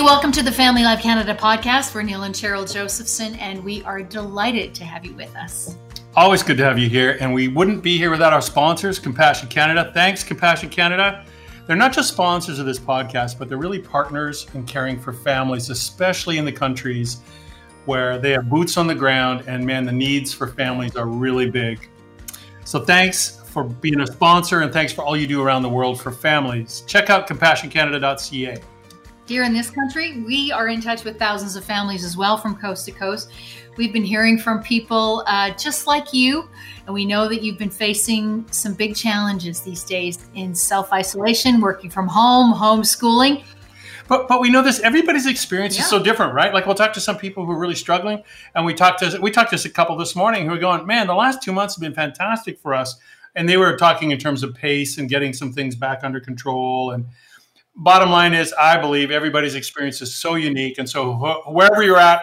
Hey, welcome to the Family Life Canada podcast. We're Neil and Cheryl Josephson, and we are delighted to have you with us. Always good to have you here. And we wouldn't be here without our sponsors, Compassion Canada. Thanks, Compassion Canada. They're not just sponsors of this podcast, but they're really partners in caring for families, especially in the countries where they have boots on the ground. And man, the needs for families are really big. So thanks for being a sponsor and thanks for all you do around the world for families. Check out compassioncanada.ca. Here in this country, we are in touch with thousands of families as well from coast to coast. We've been hearing from people uh, just like you, and we know that you've been facing some big challenges these days in self isolation, working from home, homeschooling. But, but we know this everybody's experience yeah. is so different right like we'll talk to some people who are really struggling and we talked to we talked to a couple this morning who are going man the last two months have been fantastic for us and they were talking in terms of pace and getting some things back under control and bottom line is i believe everybody's experience is so unique and so wh- wherever you're at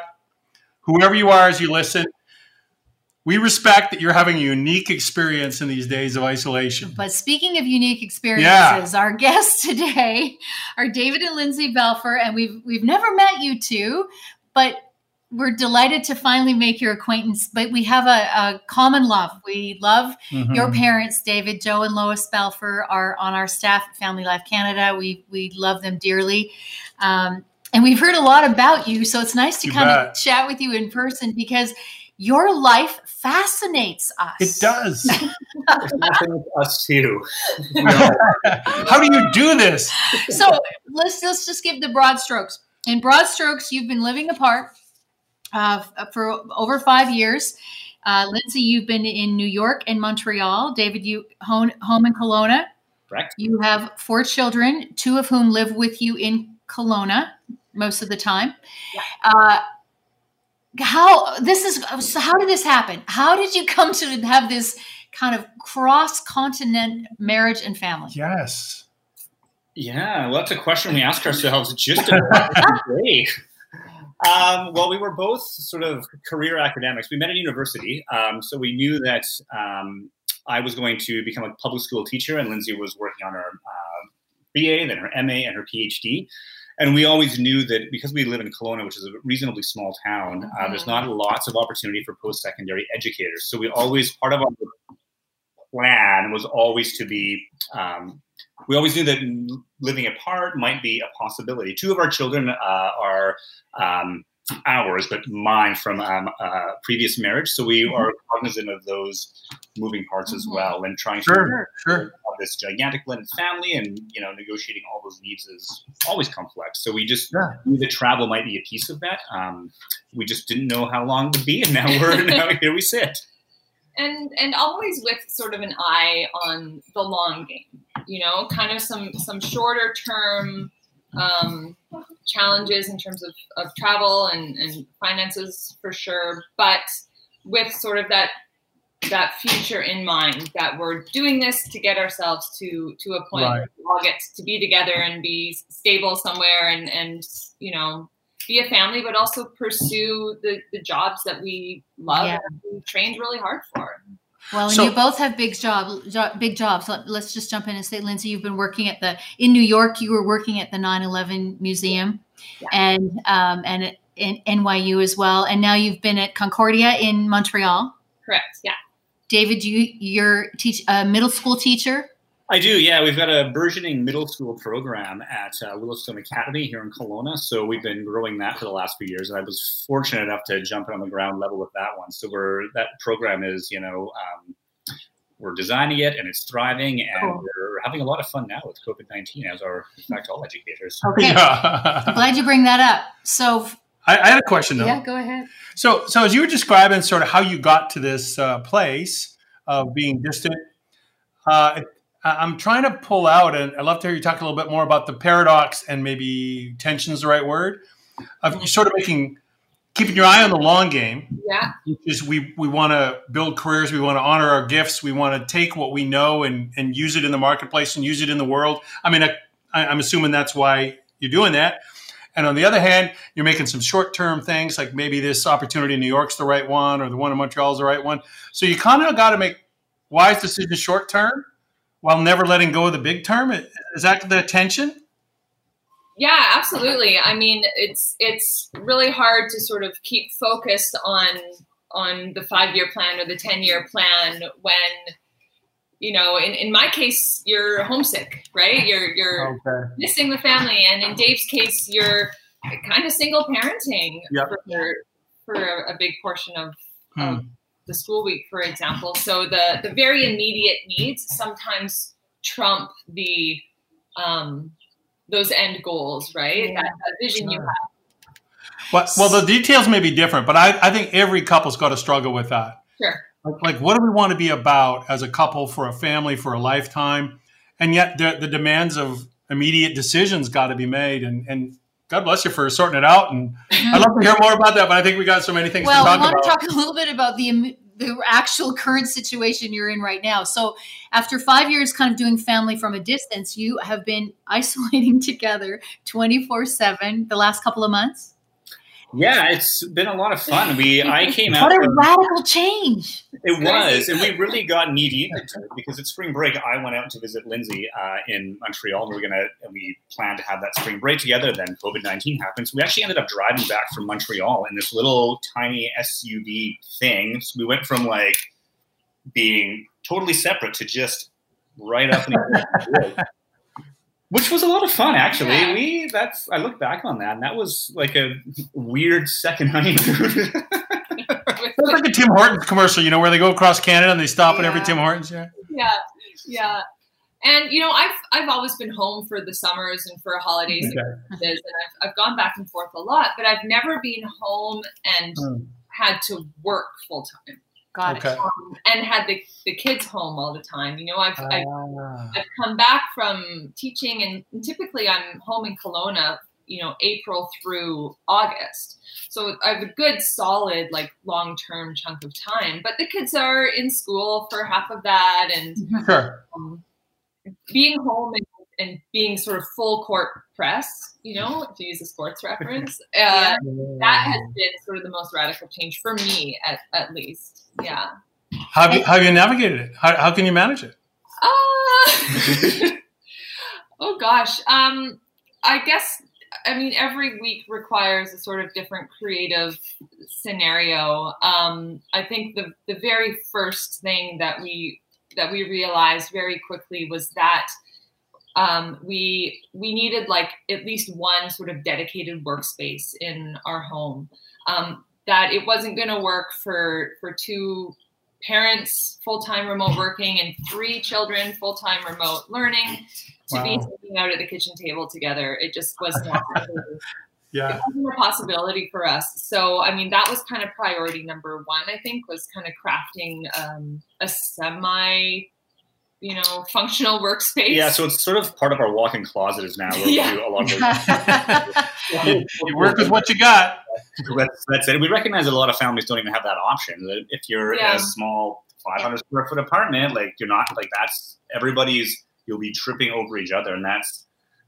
whoever you are as you listen, we respect that you're having a unique experience in these days of isolation. But speaking of unique experiences, yeah. our guests today are David and Lindsay Belfer, and we've we've never met you two, but we're delighted to finally make your acquaintance. But we have a, a common love. We love mm-hmm. your parents, David, Joe, and Lois Belfer, are on our staff at Family Life Canada. We we love them dearly. Um, and we've heard a lot about you. So it's nice to you kind bet. of chat with you in person because your life fascinates us. It does. us too. How do you do this? So let's let's just give the broad strokes. In broad strokes, you've been living apart uh, for over five years. Uh, Lindsay, you've been in New York and Montreal. David, you home, home in Kelowna. Correct. You have four children, two of whom live with you in Kelowna most of the time. Yeah. Uh, how this is so how did this happen? How did you come to have this kind of cross continent marriage and family? Yes. Yeah, well, that's a question we ask ourselves just a day. Um, well, we were both sort of career academics. We met at university, um, so we knew that um, I was going to become a public school teacher, and Lindsay was working on her uh, BA, then her MA, and her PhD. And we always knew that because we live in Kelowna, which is a reasonably small town, uh, mm-hmm. there's not lots of opportunity for post-secondary educators. So we always part of our plan was always to be. Um, we always knew that living apart might be a possibility. Two of our children uh, are um, ours, but mine from um, uh, previous marriage. So we mm-hmm. are cognizant of those moving parts mm-hmm. as well, and trying sure, to sure. have this gigantic blended family, and you know, negotiating all those needs is always complex. So we just yeah. knew that travel might be a piece of that. Um, we just didn't know how long it would be, and now we're now here we sit. And and always with sort of an eye on the long game, you know, kind of some some shorter term um, challenges in terms of, of travel and, and finances for sure, but with sort of that that future in mind that we're doing this to get ourselves to to a point right. where we all get to be together and be stable somewhere and and you know be a family but also pursue the the jobs that we love yeah. and we trained really hard for well, and so, you both have big job, big jobs. Let, us just jump in and say, Lindsay, you've been working at the in New York. You were working at the 9/11 Museum, yeah. and um, and in NYU as well. And now you've been at Concordia in Montreal. Correct. Yeah. David, you you're teach a middle school teacher. I do, yeah. We've got a burgeoning middle school program at uh, Willowstone Academy here in Kelowna. So we've been growing that for the last few years, and I was fortunate enough to jump in on the ground level with that one. So we're that program is, you know, um, we're designing it and it's thriving, and cool. we're having a lot of fun now with COVID nineteen, as are in fact all educators. Okay, I'm glad you bring that up. So. I, I had a question though. Yeah, go ahead. So, so as you were describing sort of how you got to this uh, place of being distant, uh, I'm trying to pull out, and I'd love to hear you talk a little bit more about the paradox and maybe tension is the right word of you sort of making keeping your eye on the long game. Yeah, which is we we want to build careers, we want to honor our gifts, we want to take what we know and and use it in the marketplace and use it in the world. I mean, I, I'm assuming that's why you're doing that. And on the other hand, you're making some short term things like maybe this opportunity in New York's the right one or the one in Montreal is the right one. So you kind of got to make wise decisions short term while never letting go of the big term? Is that the tension? Yeah, absolutely. I mean, it's it's really hard to sort of keep focused on on the five year plan or the ten year plan when you know in, in my case you're homesick right you're you're okay. missing the family and in dave's case you're kind of single parenting yep. for, for a, big portion of, hmm. of the school week for example so the the very immediate needs sometimes trump the um those end goals right yeah. that, that, vision sure. you have well, well the details may be different but I, I think every couple's got to struggle with that sure like, like, what do we want to be about as a couple for a family for a lifetime? And yet the, the demands of immediate decisions got to be made. And, and God bless you for sorting it out. And I'd love to hear more about that, but I think we got so many things well, to talk about. Well, we want to talk a little bit about the the actual current situation you're in right now. So, after five years kind of doing family from a distance, you have been isolating together 24 7 the last couple of months. Yeah, it's been a lot of fun. We I came out. What a from, radical change! It was, and we really got knee deep into it because it's spring break. I went out to visit Lindsay uh, in Montreal. We were gonna, and we planned to have that spring break together. Then COVID nineteen happened, so we actually ended up driving back from Montreal in this little tiny SUV thing. So we went from like being totally separate to just right up. In which was a lot of fun actually yeah. we that's i look back on that and that was like a weird second honeymoon it's like a tim hortons commercial you know where they go across canada and they stop yeah. at every tim hortons yeah yeah yeah and you know i've i've always been home for the summers and for holidays okay. and, and I've, I've gone back and forth a lot but i've never been home and hmm. had to work full time Got okay. it. Um, and had the, the kids home all the time. You know, I've, I've, ah. I've, come back from teaching, and, and typically I'm home in Kelowna, you know, April through August. So I have a good, solid, like long term chunk of time. But the kids are in school for half of that, and sure. um, being home and and being sort of full court press, you know, to use a sports reference, uh, that has been sort of the most radical change for me, at, at least. Yeah. How have, you, how have you navigated it? How, how can you manage it? Uh, oh gosh. Um, I guess I mean, every week requires a sort of different creative scenario. Um, I think the the very first thing that we that we realized very quickly was that um, we we needed like at least one sort of dedicated workspace in our home. Um, that it wasn't going to work for for two parents full time remote working and three children full time remote learning to wow. be sitting out at the kitchen table together. It just was not. yeah. It wasn't a possibility for us. So, I mean, that was kind of priority number one, I think, was kind of crafting um, a semi you know, functional workspace. Yeah, so it's sort of part of our walk-in closet is now. Where yeah. we do a lot of you work with what you got. That's, that's, it. We recognize that a lot of families don't even have that option. If you're yeah. in a small 500 square foot apartment, like you're not like that's everybody's. You'll be tripping over each other, and that's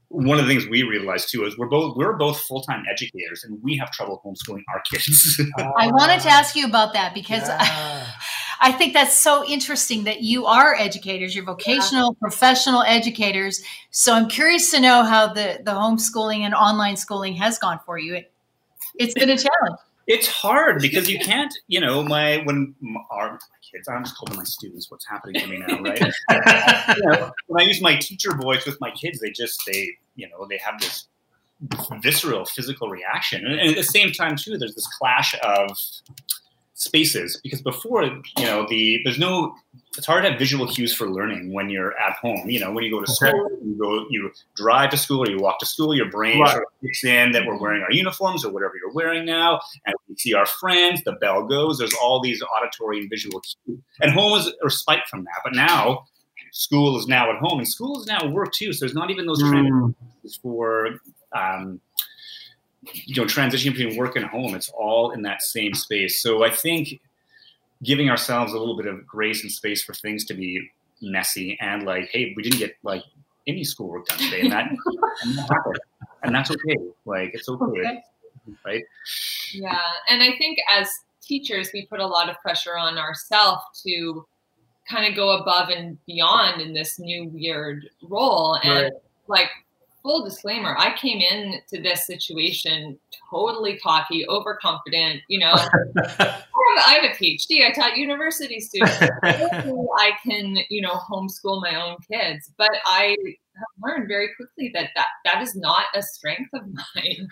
one of the things we realized too is we're both we're both full time educators, and we have trouble homeschooling our kids. I wanted to ask you about that because. Yeah. I think that's so interesting that you are educators, you're vocational, yeah. professional educators. So I'm curious to know how the, the homeschooling and online schooling has gone for you. It, it's been a challenge. It's hard because you can't, you know, my when our kids, I'm just calling my students. What's happening to me now, right? you know, when I use my teacher voice with my kids, they just they, you know, they have this visceral physical reaction, and at the same time too, there's this clash of spaces because before you know the there's no it's hard to have visual cues for learning when you're at home you know when you go to school you go you drive to school or you walk to school your brain right. sort of kicks in that we're wearing our uniforms or whatever you're wearing now and we see our friends the bell goes there's all these auditory and visual cues and home is a respite from that but now school is now at home and school is now at work too so there's not even those mm. for um, you know transition between work and home it's all in that same space. So i think giving ourselves a little bit of grace and space for things to be messy and like hey we didn't get like any schoolwork done today and that and, and that's okay like it's okay, okay. right? Yeah and i think as teachers we put a lot of pressure on ourselves to kind of go above and beyond in this new weird role and right. like full disclaimer, I came in to this situation totally cocky, overconfident. You know, I have a PhD. I taught university students. I can, you know, homeschool my own kids, but I have learned very quickly that that, that is not a strength of mine.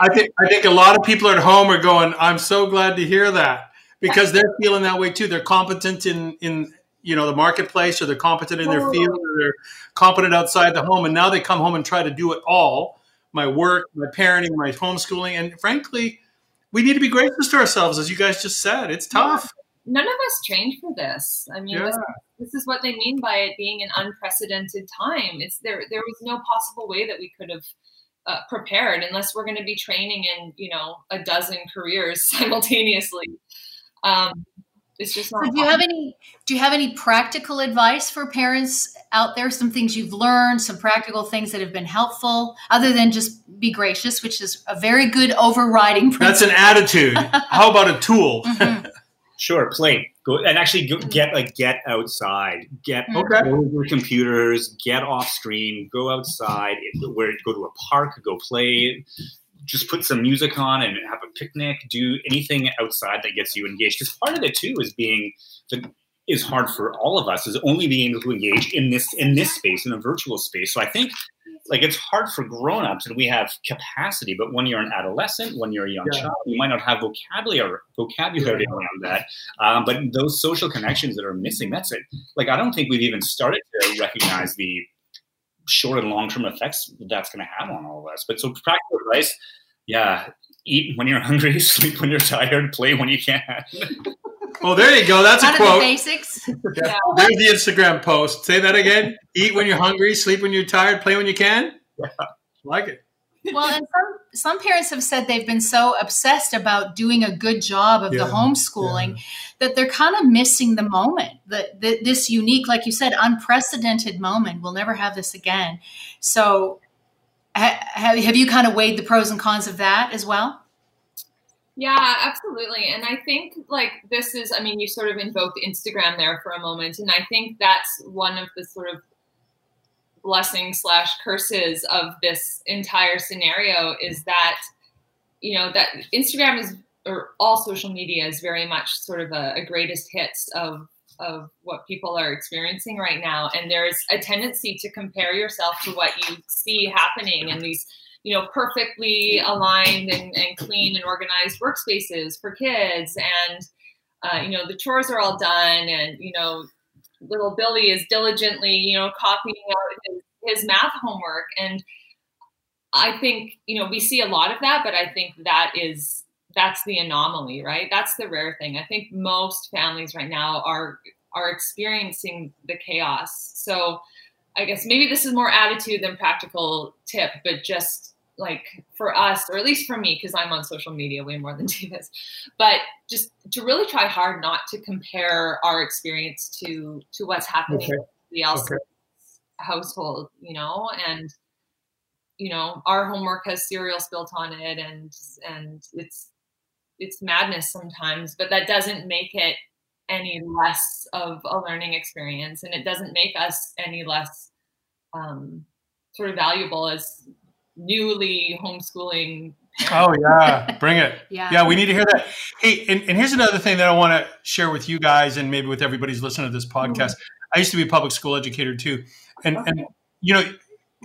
I think I think a lot of people at home are going. I'm so glad to hear that because they're feeling that way too. They're competent in in you know the marketplace or they're competent in their field or they're competent outside the home and now they come home and try to do it all my work my parenting my homeschooling and frankly we need to be gracious to ourselves as you guys just said. It's tough. None of us trained for this. I mean yeah. this, this, is what they mean by it being an unprecedented time. It's there there was no possible way that we could have uh, prepared unless we're going to be training in you know a dozen careers simultaneously. Um, it's just not. So do you have any? Do you have any practical advice for parents out there? Some things you've learned, some practical things that have been helpful, other than just be gracious, which is a very good overriding. Principle. That's an attitude. How about a tool? Mm-hmm. Sure, play. Go and actually go, get like get outside. Get mm-hmm. okay. go your computers. Get off screen. Go outside. Where go to a park. Go play just put some music on and have a picnic, do anything outside that gets you engaged. Because part of it too is being the is hard for all of us is only being able to engage in this in this space in a virtual space. So I think like it's hard for grown-ups and we have capacity, but when you're an adolescent, when you're a young yeah. child, you might not have vocabulary vocabulary yeah. around that. Um, but those social connections that are missing, that's it. Like I don't think we've even started to recognize the short and long term effects that's going to have on all of us. But so practical advice, yeah, eat when you're hungry, sleep when you're tired, play when you can. Oh, there you go. That's a quote. The basics. Yeah. There's the Instagram post. Say that again. Eat when you're hungry, sleep when you're tired, play when you can. Yeah. Like it. Well, and some some parents have said they've been so obsessed about doing a good job of yeah, the homeschooling yeah. that they're kind of missing the moment. That this unique, like you said, unprecedented moment. We'll never have this again. So, ha- have you kind of weighed the pros and cons of that as well? Yeah, absolutely. And I think like this is, I mean, you sort of invoked Instagram there for a moment, and I think that's one of the sort of blessings slash curses of this entire scenario is that you know that Instagram is or all social media is very much sort of a, a greatest hits of of what people are experiencing right now and there's a tendency to compare yourself to what you see happening in these you know perfectly aligned and, and clean and organized workspaces for kids and uh, you know the chores are all done and you know little Billy is diligently, you know, copying out his, his math homework. And I think, you know, we see a lot of that, but I think that is that's the anomaly, right? That's the rare thing. I think most families right now are are experiencing the chaos. So I guess maybe this is more attitude than practical tip, but just like for us, or at least for me, because I'm on social media way more than Davis, but just to really try hard not to compare our experience to to what's happening okay. in the else okay. household, you know, and you know, our homework has cereal spilt on it and and it's it's madness sometimes, but that doesn't make it any less of a learning experience and it doesn't make us any less um, sort of valuable as newly homeschooling Oh yeah, bring it. yeah. yeah, we need to hear that. Hey, and, and here's another thing that I want to share with you guys, and maybe with everybody's listening to this podcast. Mm-hmm. I used to be a public school educator too, and and you know,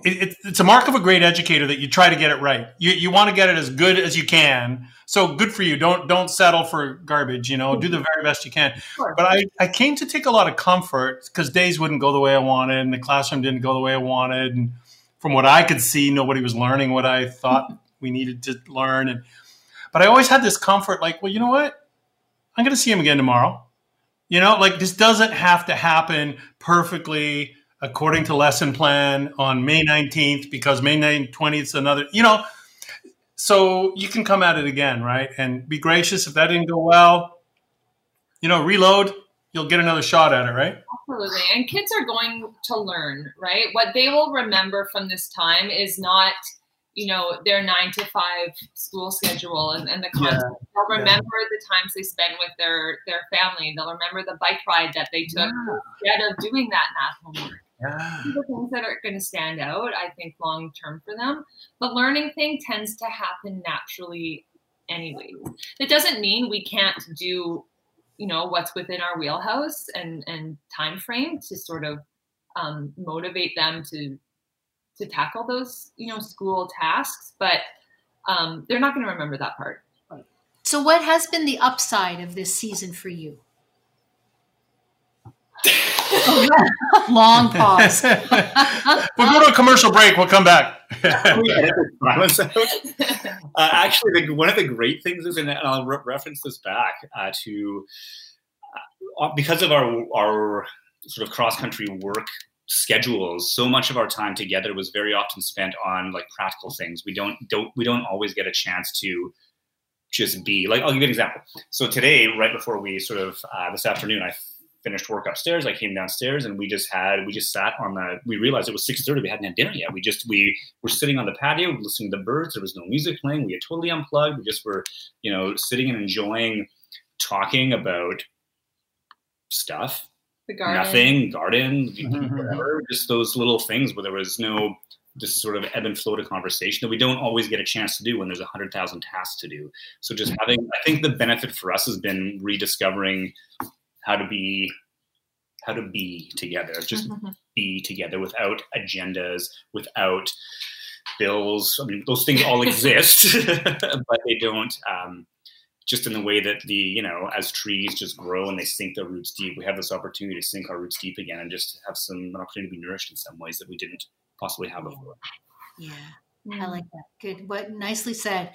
it, it's a mark of a great educator that you try to get it right. You you want to get it as good as you can. So good for you. Don't don't settle for garbage. You know, do the very best you can. Sure. But I I came to take a lot of comfort because days wouldn't go the way I wanted, and the classroom didn't go the way I wanted, and from what I could see, nobody was learning what I thought we needed to learn. And but I always had this comfort, like, well, you know what? I'm going to see him again tomorrow. You know, like this doesn't have to happen perfectly according to lesson plan on May 19th because May 20th is another, you know, so you can come at it again, right? And be gracious. If that didn't go well, you know, reload, you'll get another shot at it, right? Absolutely. And kids are going to learn, right? What they will remember from this time is not, you know, their nine to five school schedule and, and the content. Yeah. They'll remember yeah. the times they spent with their their family. They'll remember the bike ride that they took yeah. instead of doing that math homework. Yeah. the things that are going to stand out, I think, long term for them. The learning thing tends to happen naturally anyway. It doesn't mean we can't do, you know, what's within our wheelhouse and and time frame to sort of um, motivate them to to tackle those, you know, school tasks, but um, they're not going to remember that part. So, what has been the upside of this season for you? Long pause. we'll go to a commercial break. We'll come back. uh, actually, the, one of the great things is, and I'll re- reference this back uh, to uh, because of our our sort of cross country work schedules so much of our time together was very often spent on like practical things we don't don't we don't always get a chance to just be like i'll give you an example so today right before we sort of uh, this afternoon i finished work upstairs i came downstairs and we just had we just sat on the we realized it was 6.30 we hadn't had dinner yet we just we were sitting on the patio listening to the birds there was no music playing we had totally unplugged we just were you know sitting and enjoying talking about stuff the garden. Nothing, garden, mm-hmm. whatever. Just those little things where there was no just sort of ebb and flow to conversation that we don't always get a chance to do when there's a hundred thousand tasks to do. So just mm-hmm. having, I think the benefit for us has been rediscovering how to be, how to be together, just mm-hmm. be together without agendas, without bills. I mean, those things all exist, but they don't. Um, just in the way that the you know as trees just grow and they sink their roots deep we have this opportunity to sink our roots deep again and just have some an opportunity to be nourished in some ways that we didn't possibly have before yeah I like that. Good. What nicely said.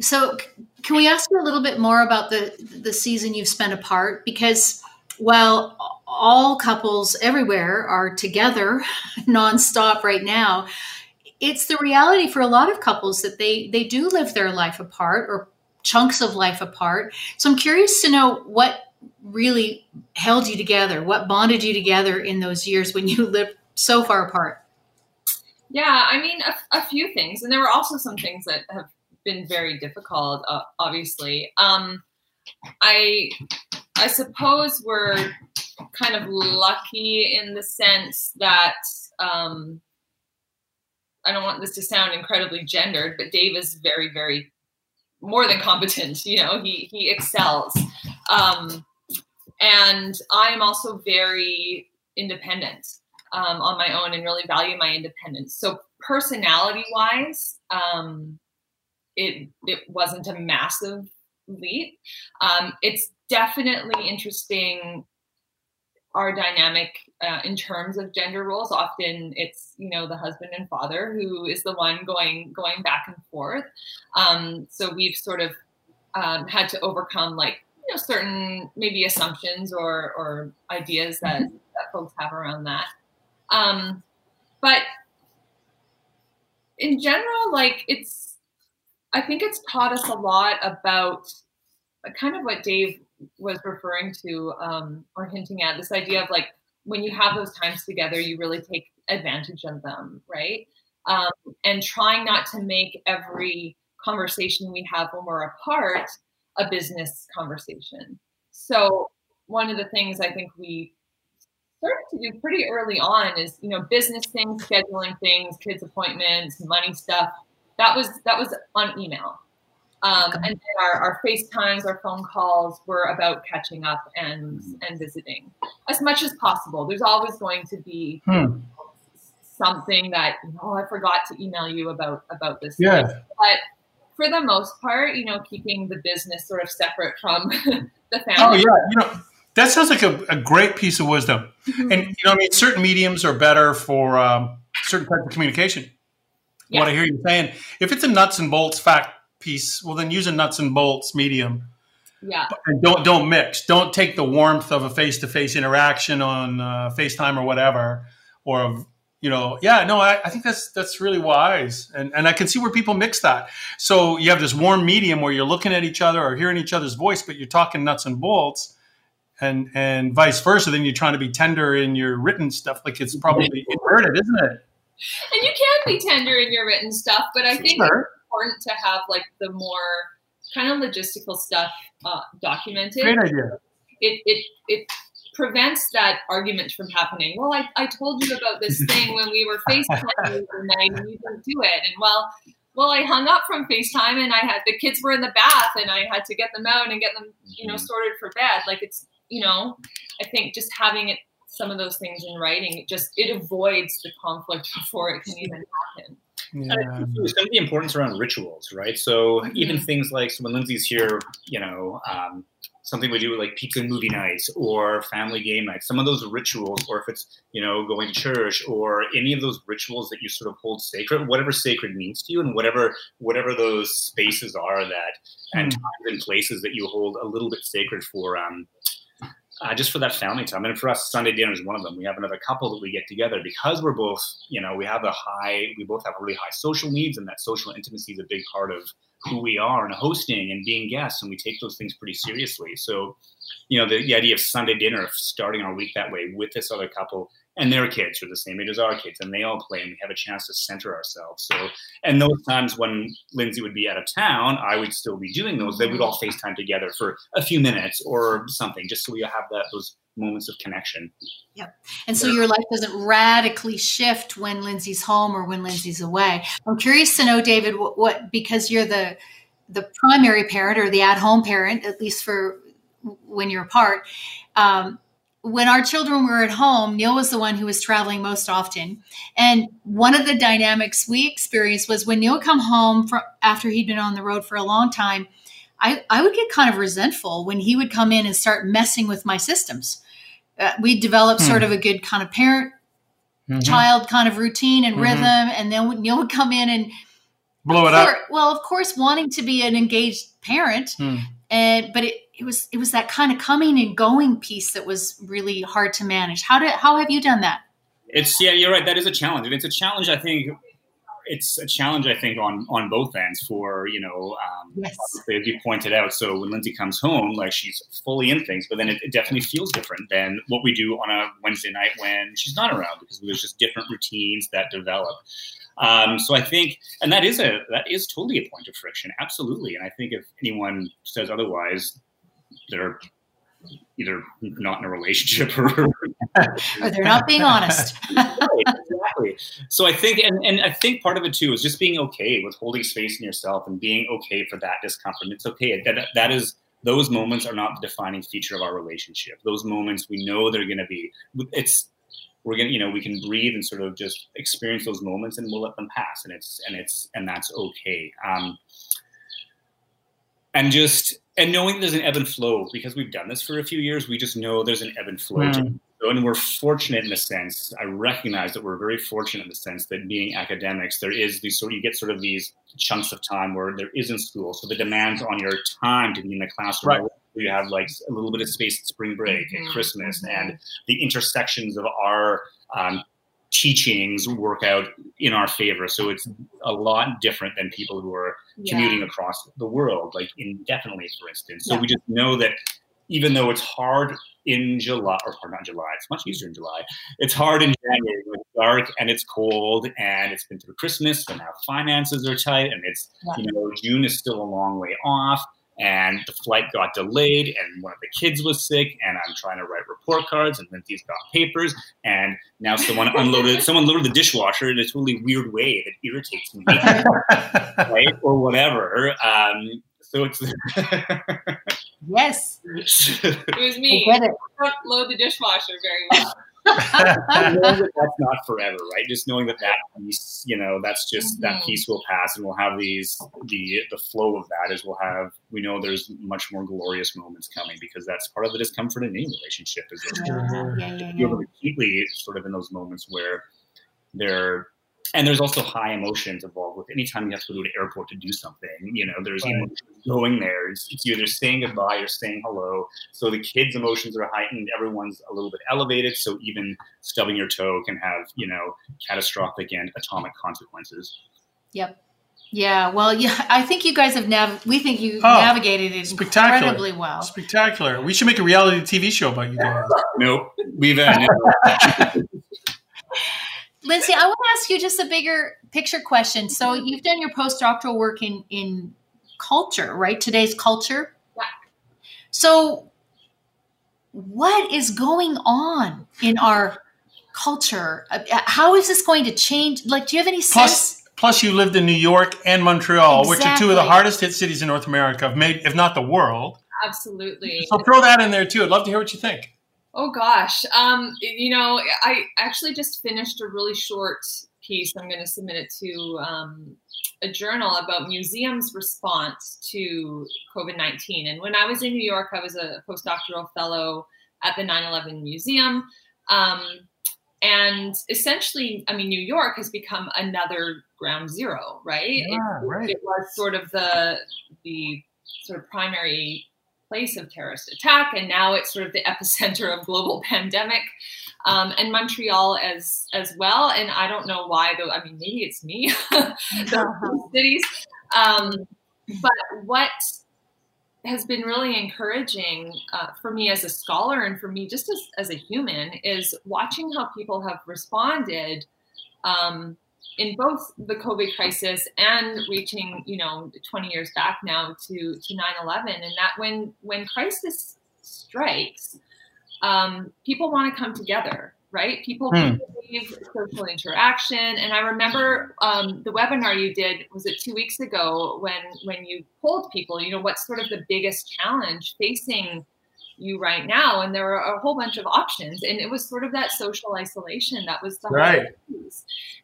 So, can we ask you a little bit more about the the season you've spent apart? Because while all couples everywhere are together nonstop right now, it's the reality for a lot of couples that they they do live their life apart or chunks of life apart. So I'm curious to know what really held you together, what bonded you together in those years when you lived so far apart. Yeah, I mean, a, a few things. And there were also some things that have been very difficult, uh, obviously. Um, I, I suppose we're kind of lucky in the sense that um, I don't want this to sound incredibly gendered, but Dave is very, very more than competent. You know, he he excels, um, and I am also very independent um, on my own and really value my independence. So personality wise, um, it it wasn't a massive leap. Um, it's definitely interesting our dynamic uh, in terms of gender roles often it's you know the husband and father who is the one going going back and forth um, so we've sort of um, had to overcome like you know certain maybe assumptions or or ideas that mm-hmm. that folks have around that um, but in general like it's i think it's taught us a lot about kind of what dave was referring to um, or hinting at this idea of like when you have those times together, you really take advantage of them, right? Um, and trying not to make every conversation we have when we're apart a business conversation. So one of the things I think we started to do pretty early on is you know business things, scheduling things, kids appointments, money stuff. That was that was on email. Um, and then our, our FaceTimes, our phone calls were about catching up and and visiting as much as possible. There's always going to be hmm. something that oh I forgot to email you about about this. Yeah. But for the most part, you know, keeping the business sort of separate from the family. Oh yeah, you know that sounds like a, a great piece of wisdom. Mm-hmm. And you know, I mean, certain mediums are better for um, certain types of communication. Yeah. What I hear you saying, if it's a nuts and bolts fact piece, well, then use a nuts and bolts medium. Yeah. And don't don't mix. Don't take the warmth of a face to face interaction on uh, FaceTime or whatever, or you know, yeah, no, I, I, think that's that's really wise, and and I can see where people mix that. So you have this warm medium where you're looking at each other or hearing each other's voice, but you're talking nuts and bolts, and and vice versa. Then you're trying to be tender in your written stuff, like it's probably inverted, isn't it? And you can be tender in your written stuff, but I think sure important to have like the more kind of logistical stuff uh, documented. Great idea. It, it, it prevents that argument from happening. Well, I, I told you about this thing when we were FaceTiming the night and you didn't do it. And well, well, I hung up from FaceTime and I had the kids were in the bath and I had to get them out and get them, you know, mm-hmm. sorted for bed. Like it's, you know, I think just having it some of those things in writing, it just it avoids the conflict before it can even happen. Yeah. Some of the importance around rituals, right? So mm-hmm. even things like so when Lindsay's here, you know, um, something we do like pizza movie nights or family game nights, some of those rituals, or if it's, you know, going to church or any of those rituals that you sort of hold sacred, whatever sacred means to you and whatever whatever those spaces are that mm. and hmm. times and places that you hold a little bit sacred for um uh, just for that family time. And for us, Sunday dinner is one of them. We have another couple that we get together because we're both, you know, we have a high, we both have really high social needs, and that social intimacy is a big part of who we are and hosting and being guests. And we take those things pretty seriously. So, you know, the, the idea of Sunday dinner, starting our week that way with this other couple and their kids are the same age as our kids, and they all play, and we have a chance to center ourselves. So, and those times when Lindsay would be out of town, I would still be doing those. They would all FaceTime together for a few minutes or something, just so we have that those moments of connection. Yep. And so your life doesn't radically shift when Lindsay's home or when Lindsay's away. I'm curious to know, David, what, what because you're the the primary parent or the at home parent, at least for when you're apart. Um, when our children were at home, Neil was the one who was traveling most often. And one of the dynamics we experienced was when Neil would come home from after he'd been on the road for a long time, I, I would get kind of resentful when he would come in and start messing with my systems. Uh, we developed hmm. sort of a good kind of parent mm-hmm. child kind of routine and mm-hmm. rhythm. And then Neil would come in and blow it course, up. Well, of course, wanting to be an engaged parent. Hmm. And, but it, it was it was that kind of coming and going piece that was really hard to manage. How did how have you done that? It's yeah, you're right. That is a challenge, and it's a challenge. I think it's a challenge. I think on on both ends for you know, um, yes. as you pointed out. So when Lindsay comes home, like she's fully in things, but then it, it, definitely feels different than what we do on a Wednesday night when she's not around because there's just different routines that develop. Um, so I think, and that is a that is totally a point of friction, absolutely. And I think if anyone says otherwise, they're either not in a relationship or, or they're not being honest. right, exactly. So I think, and, and I think part of it too is just being okay with holding space in yourself and being okay for that discomfort. It's okay. That, that is, those moments are not the defining feature of our relationship. Those moments we know they're going to be, it's, we're going to, you know, we can breathe and sort of just experience those moments and we'll let them pass. And it's, and it's, and that's okay. Um, and just and knowing there's an ebb and flow because we've done this for a few years, we just know there's an ebb and flow. Mm. And we're fortunate in a sense. I recognize that we're very fortunate in the sense that being academics, there is these sort of, you get sort of these chunks of time where there isn't school. So the demands on your time to be in the classroom right. you have like a little bit of space at spring break mm-hmm. and Christmas mm-hmm. and the intersections of our um, teachings work out in our favor. So it's a lot different than people who are yeah. commuting across the world, like indefinitely, for instance. So yeah. we just know that even though it's hard in July, or not July, it's much easier in July. It's hard in January when it's dark and it's cold and it's been through Christmas and now finances are tight and it's, yeah. you know, June is still a long way off and the flight got delayed and one of the kids was sick and i'm trying to write report cards and lindsay's got papers and now someone unloaded someone loaded the dishwasher in a totally weird way that irritates me right or whatever um, so it's yes. It was me. I don't load the dishwasher very well that that's not forever, right? Just knowing that that piece, you know, that's just mm-hmm. that piece will pass, and we'll have these the the flow of that is we'll have we know there's much more glorious moments coming because that's part of the discomfort in any relationship is that yeah, yeah, yeah, you're acutely sort of in those moments where they're and there's also high emotions involved with anytime you have to go to an airport to do something you know there's right. emotions going there it's, it's either saying goodbye or saying hello so the kids emotions are heightened everyone's a little bit elevated so even stubbing your toe can have you know catastrophic and atomic consequences yep yeah, well, yeah, I think you guys have nav. We think you oh, navigated it incredibly well. Spectacular. We should make a reality TV show about you guys. nope, we've. Uh, Lindsay, I want to ask you just a bigger picture question. So you've done your postdoctoral work in in culture, right? Today's culture. Yeah. So what is going on in our culture? Uh, how is this going to change? Like, do you have any plus, sense? Plus, you lived in New York and Montreal, exactly. which are two of the hardest hit cities in North America, if not the world. Absolutely. So throw that in there too. I'd love to hear what you think. Oh gosh, um, you know, I actually just finished a really short piece. I'm going to submit it to um, a journal about museums' response to COVID 19. And when I was in New York, I was a postdoctoral fellow at the 9 11 Museum. Um, and essentially, I mean, New York has become another ground zero, right? Yeah, it, right. it was sort of the the sort of primary place of terrorist attack, and now it's sort of the epicenter of global pandemic, um, and Montreal as as well. And I don't know why, though. I mean, maybe it's me, the cities. Um, but what has been really encouraging uh, for me as a scholar and for me just as, as a human is watching how people have responded um, in both the COVID crisis and reaching, you know, 20 years back now to to 9/11, and that when when crisis strikes, um, people want to come together, right? People mm. social interaction, and I remember um, the webinar you did was it two weeks ago when when you polled people, you know, what's sort of the biggest challenge facing you right now and there are a whole bunch of options and it was sort of that social isolation that was the right.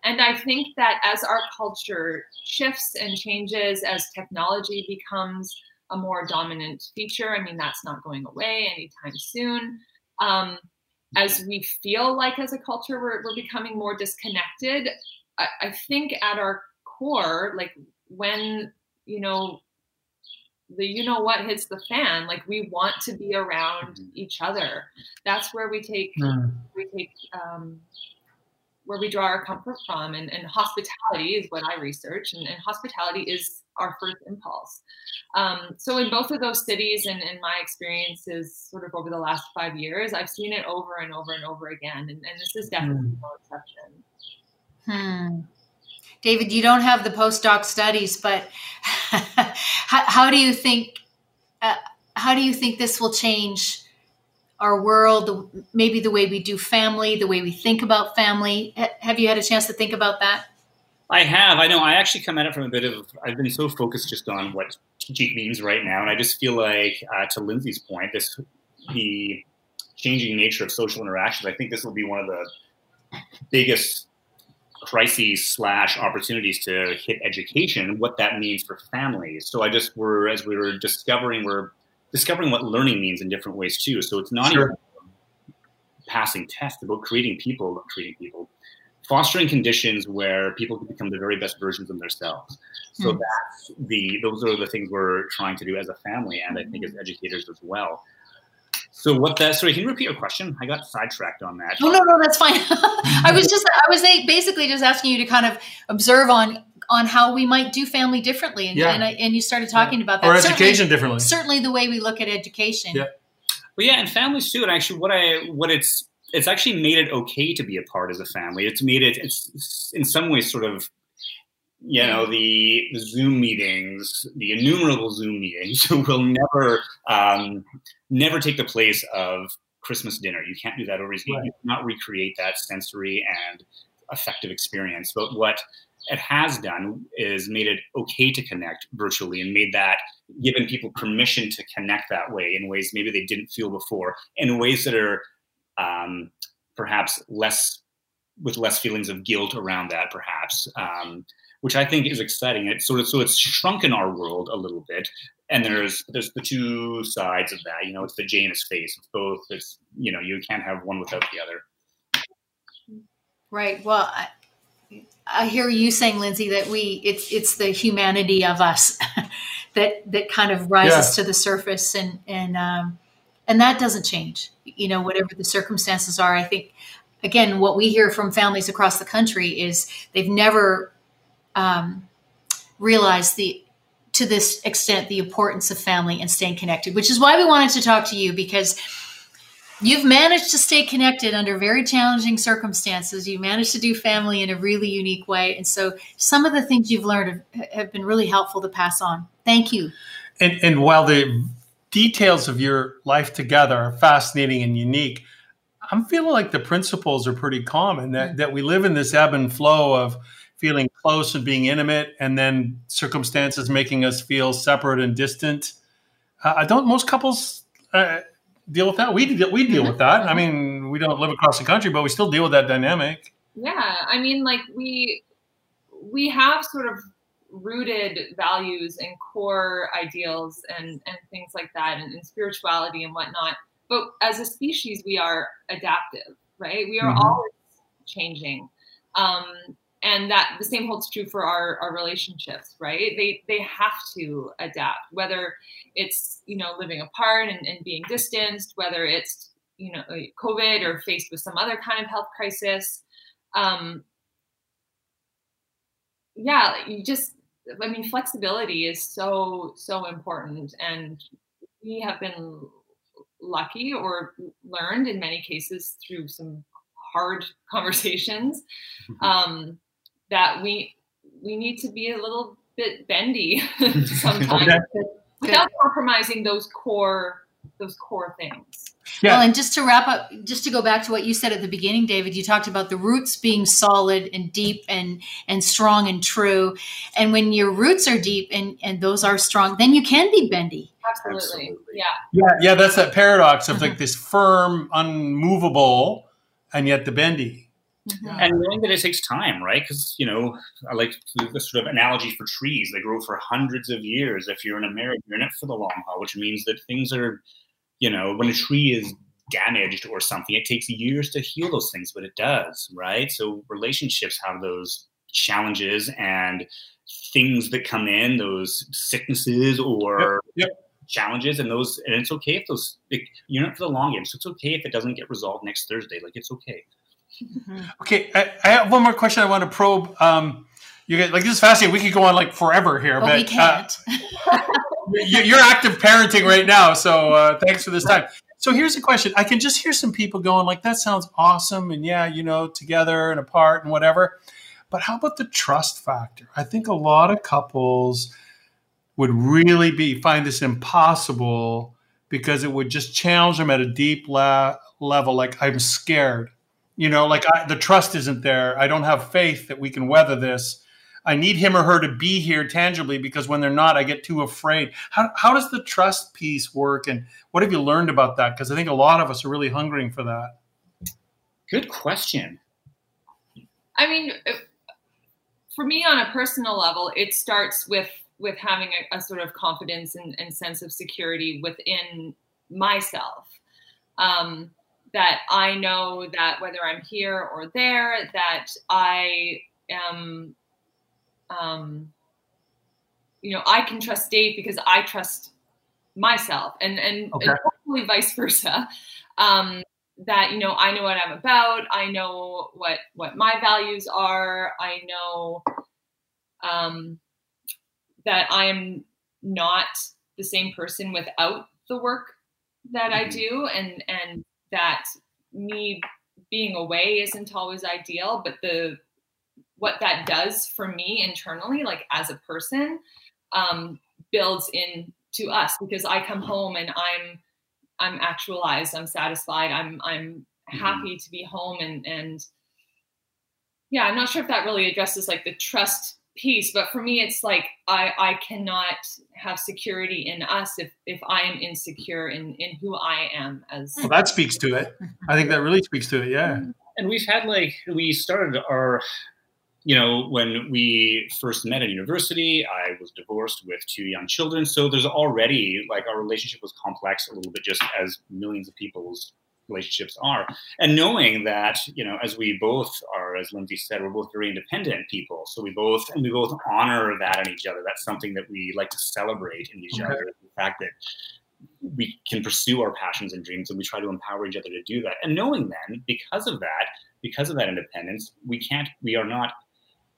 and i think that as our culture shifts and changes as technology becomes a more dominant feature i mean that's not going away anytime soon. Um, as we feel like as a culture we're, we're becoming more disconnected I, I think at our core like when you know the you know what hits the fan like we want to be around mm-hmm. each other that's where we take mm. we take um, where we draw our comfort from and, and hospitality is what i research and, and hospitality is our first impulse um, so in both of those cities and in my experiences sort of over the last five years i've seen it over and over and over again and, and this is definitely mm. no exception hmm. David, you don't have the postdoc studies, but how, how, do you think uh, how do you think this will change our world? Maybe the way we do family, the way we think about family. H- have you had a chance to think about that? I have. I know. I actually come at it from a bit of. I've been so focused just on what teaching means right now, and I just feel like, uh, to Lindsay's point, this the changing nature of social interactions. I think this will be one of the biggest crises slash opportunities to hit education, what that means for families. So I just were as we were discovering, we're discovering what learning means in different ways too. So it's not sure. even passing tests about creating people, creating people, fostering conditions where people can become the very best versions of themselves. So mm. that's the those are the things we're trying to do as a family, and I think as educators as well. So what that? Sorry, can you repeat your question? I got sidetracked on that. No, no, no, that's fine. I was just, I was basically just asking you to kind of observe on on how we might do family differently, and yeah. and, I, and, you started talking yeah. about that. Or education certainly, differently. Certainly, the way we look at education. Yeah. Well, yeah, and families too. And actually, what I what it's it's actually made it okay to be a part as a family. It's made it it's in some ways sort of you know the, the zoom meetings the innumerable zoom meetings will never um, never take the place of christmas dinner. You can't do that over right. you cannot recreate that sensory and effective experience. But what it has done is made it okay to connect virtually and made that given people permission to connect that way in ways maybe they didn't feel before in ways that are um, perhaps less with less feelings of guilt around that perhaps. Um, which I think is exciting. It's sort of so it's shrunken our world a little bit, and there's there's the two sides of that. You know, it's the Janus face. It's both. It's you know you can't have one without the other. Right. Well, I, I hear you saying, Lindsay, that we it's it's the humanity of us that that kind of rises yeah. to the surface, and and um, and that doesn't change. You know, whatever the circumstances are, I think again, what we hear from families across the country is they've never um, realize the to this extent the importance of family and staying connected, which is why we wanted to talk to you because you've managed to stay connected under very challenging circumstances. You managed to do family in a really unique way, and so some of the things you've learned have, have been really helpful to pass on. Thank you. And, and while the details of your life together are fascinating and unique. I'm feeling like the principles are pretty common that, mm. that we live in this ebb and flow of feeling close and being intimate, and then circumstances making us feel separate and distant. Uh, I don't. Most couples uh, deal with that. We deal, we deal with that. I mean, we don't live across the country, but we still deal with that dynamic. Yeah, I mean, like we we have sort of rooted values and core ideals and and things like that, and, and spirituality and whatnot. But as a species, we are adaptive, right? We are mm-hmm. always changing. Um, and that the same holds true for our, our relationships right? They they have to adapt whether it's you know living apart and, and being distanced whether it's you know covid or faced with some other kind of health crisis. Um yeah you just i mean flexibility is so so important. And we have been lucky or learned in many cases through some hard conversations. Mm-hmm. um that we we need to be a little bit bendy sometimes okay. without compromising those core those core things. Yeah. Well, and just to wrap up, just to go back to what you said at the beginning, David, you talked about the roots being solid and deep and and strong and true. And when your roots are deep and and those are strong, then you can be bendy. Absolutely. Absolutely. Yeah. Yeah, yeah, that's that paradox of like uh-huh. this firm, unmovable, and yet the bendy. Mm-hmm. And knowing that it takes time, right? Because, you know, I like the sort of analogy for trees. They grow for hundreds of years. If you're in America, you're in it for the long haul, which means that things are, you know, when a tree is damaged or something, it takes years to heal those things, but it does, right? So relationships have those challenges and things that come in, those sicknesses or yep. Yep. challenges, and those, and it's okay if those, you're in for the long game. So it's okay if it doesn't get resolved next Thursday. Like, it's okay. Mm-hmm. Okay, I, I, have one more question I want to probe. Um, you get like this is fascinating. We could go on like forever here, but, but we can't. Uh, you're active parenting right now, so uh, thanks for this time. So here's a question: I can just hear some people going like, "That sounds awesome," and yeah, you know, together and apart and whatever. But how about the trust factor? I think a lot of couples would really be find this impossible because it would just challenge them at a deep la- level. Like I'm scared you know, like I, the trust isn't there. I don't have faith that we can weather this. I need him or her to be here tangibly because when they're not, I get too afraid. How, how does the trust piece work? And what have you learned about that? Because I think a lot of us are really hungering for that. Good question. I mean, for me on a personal level, it starts with with having a, a sort of confidence and, and, sense of security within myself. Um, that I know that whether I'm here or there, that I am, um, you know, I can trust Dave because I trust myself, and and, okay. and hopefully vice versa. Um, that you know, I know what I'm about. I know what what my values are. I know um, that I am not the same person without the work that mm-hmm. I do, and and that me being away isn't always ideal, but the what that does for me internally, like as a person, um, builds in to us because I come home and I'm I'm actualized, I'm satisfied, I'm I'm mm-hmm. happy to be home and and yeah, I'm not sure if that really addresses like the trust piece but for me it's like i i cannot have security in us if if i am insecure in in who i am as well that speaks to it. I think that really speaks to it yeah. Mm-hmm. And we've had like we started our you know when we first met at university i was divorced with two young children so there's already like our relationship was complex a little bit just as millions of people's relationships are and knowing that you know as we both are as lindsay said we're both very independent people so we both and we both honor that in each other that's something that we like to celebrate in each okay. other the fact that we can pursue our passions and dreams and we try to empower each other to do that and knowing then because of that because of that independence we can't we are not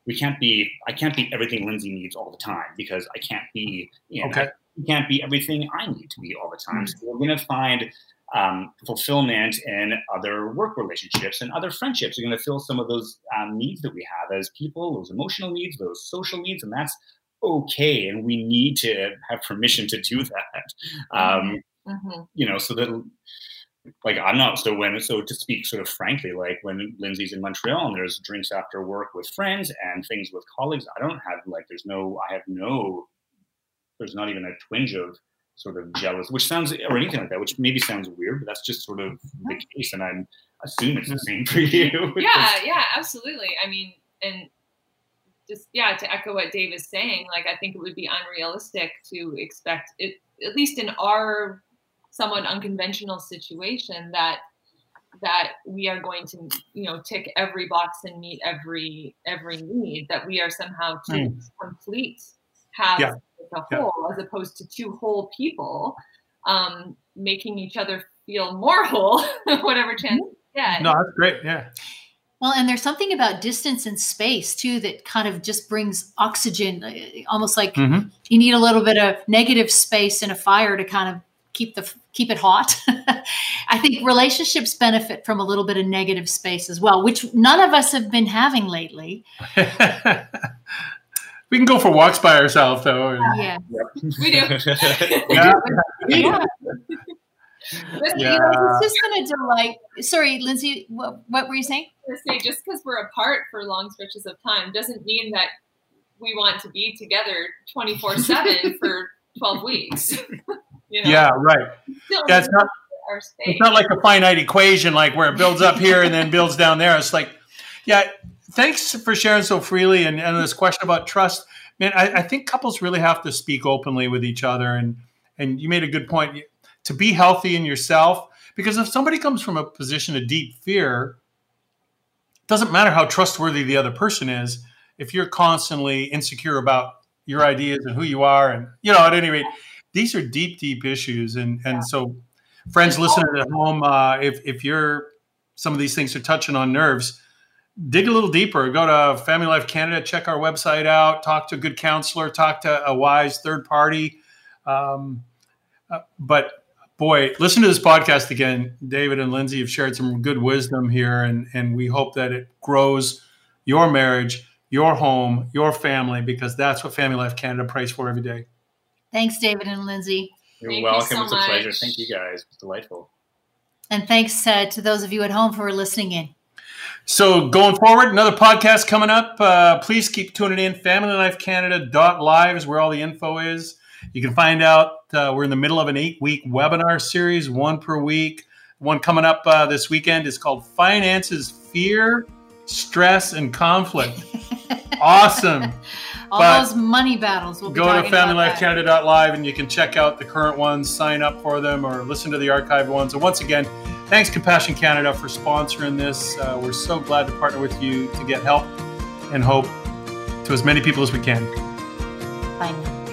we can't be i can't be everything lindsay needs all the time because i can't be you know, okay. I can't be everything i need to be all the time mm-hmm. so we're going to find um, fulfillment in other work relationships and other friendships. You're going to fill some of those um, needs that we have as people, those emotional needs, those social needs, and that's okay. And we need to have permission to do that. Um, mm-hmm. You know, so that like I'm not so when so to speak sort of frankly, like when Lindsay's in Montreal and there's drinks after work with friends and things with colleagues, I don't have like there's no I have no there's not even a twinge of sort of jealous, which sounds or anything like that, which maybe sounds weird, but that's just sort of the case, and I'm assume it's the same for you. yeah, yeah, absolutely. I mean, and just yeah, to echo what Dave is saying, like I think it would be unrealistic to expect it, at least in our somewhat unconventional situation, that that we are going to you know tick every box and meet every every need that we are somehow to mm. complete have yeah. A whole yeah. as opposed to two whole people um, making each other feel more whole whatever chance yeah no that's great yeah well, and there's something about distance and space too that kind of just brings oxygen, uh, almost like mm-hmm. you need a little bit of negative space in a fire to kind of keep the keep it hot. I think relationships benefit from a little bit of negative space as well, which none of us have been having lately. we can go for walks by ourselves, though. Yeah, we do. yeah. yeah. But, yeah. You know, it's just been a delight. Sorry, Lindsay, what, what were you saying? to say just because we're apart for long stretches of time doesn't mean that we want to be together 24 7 for 12 weeks. you know? Yeah, right. That's not. It's not like a finite equation, like where it builds up here and then builds down there. It's like, yeah, thanks for sharing so freely and, and this question about trust. Man, I, I, think couples really have to speak openly with each other. And and you made a good point to be healthy in yourself. Because if somebody comes from a position of deep fear, it doesn't matter how trustworthy the other person is if you're constantly insecure about your ideas and who you are and you know at any rate these are deep deep issues and and yeah. so friends listening at home uh, if if you're some of these things are touching on nerves dig a little deeper go to family life canada check our website out talk to a good counselor talk to a wise third party um, uh, but boy, listen to this podcast again. David and Lindsay have shared some good wisdom here, and, and we hope that it grows your marriage, your home, your family, because that's what Family Life Canada prays for every day. Thanks, David and Lindsay. You're Thank welcome. You so it's a pleasure. Thank you guys. It's delightful. And thanks uh, to those of you at home for listening in. So going forward, another podcast coming up. Uh, please keep tuning in. FamilyLifeCanada.live is where all the info is. You can find out uh, we're in the middle of an eight week webinar series, one per week. One coming up uh, this weekend is called Finances, Fear, Stress, and Conflict. awesome. All but those money battles. We'll go to FamilyLifeCanada.live and you can check out the current ones, sign up for them, or listen to the archived ones. And once again, thanks Compassion Canada for sponsoring this. Uh, we're so glad to partner with you to get help and hope to as many people as we can. Bye now.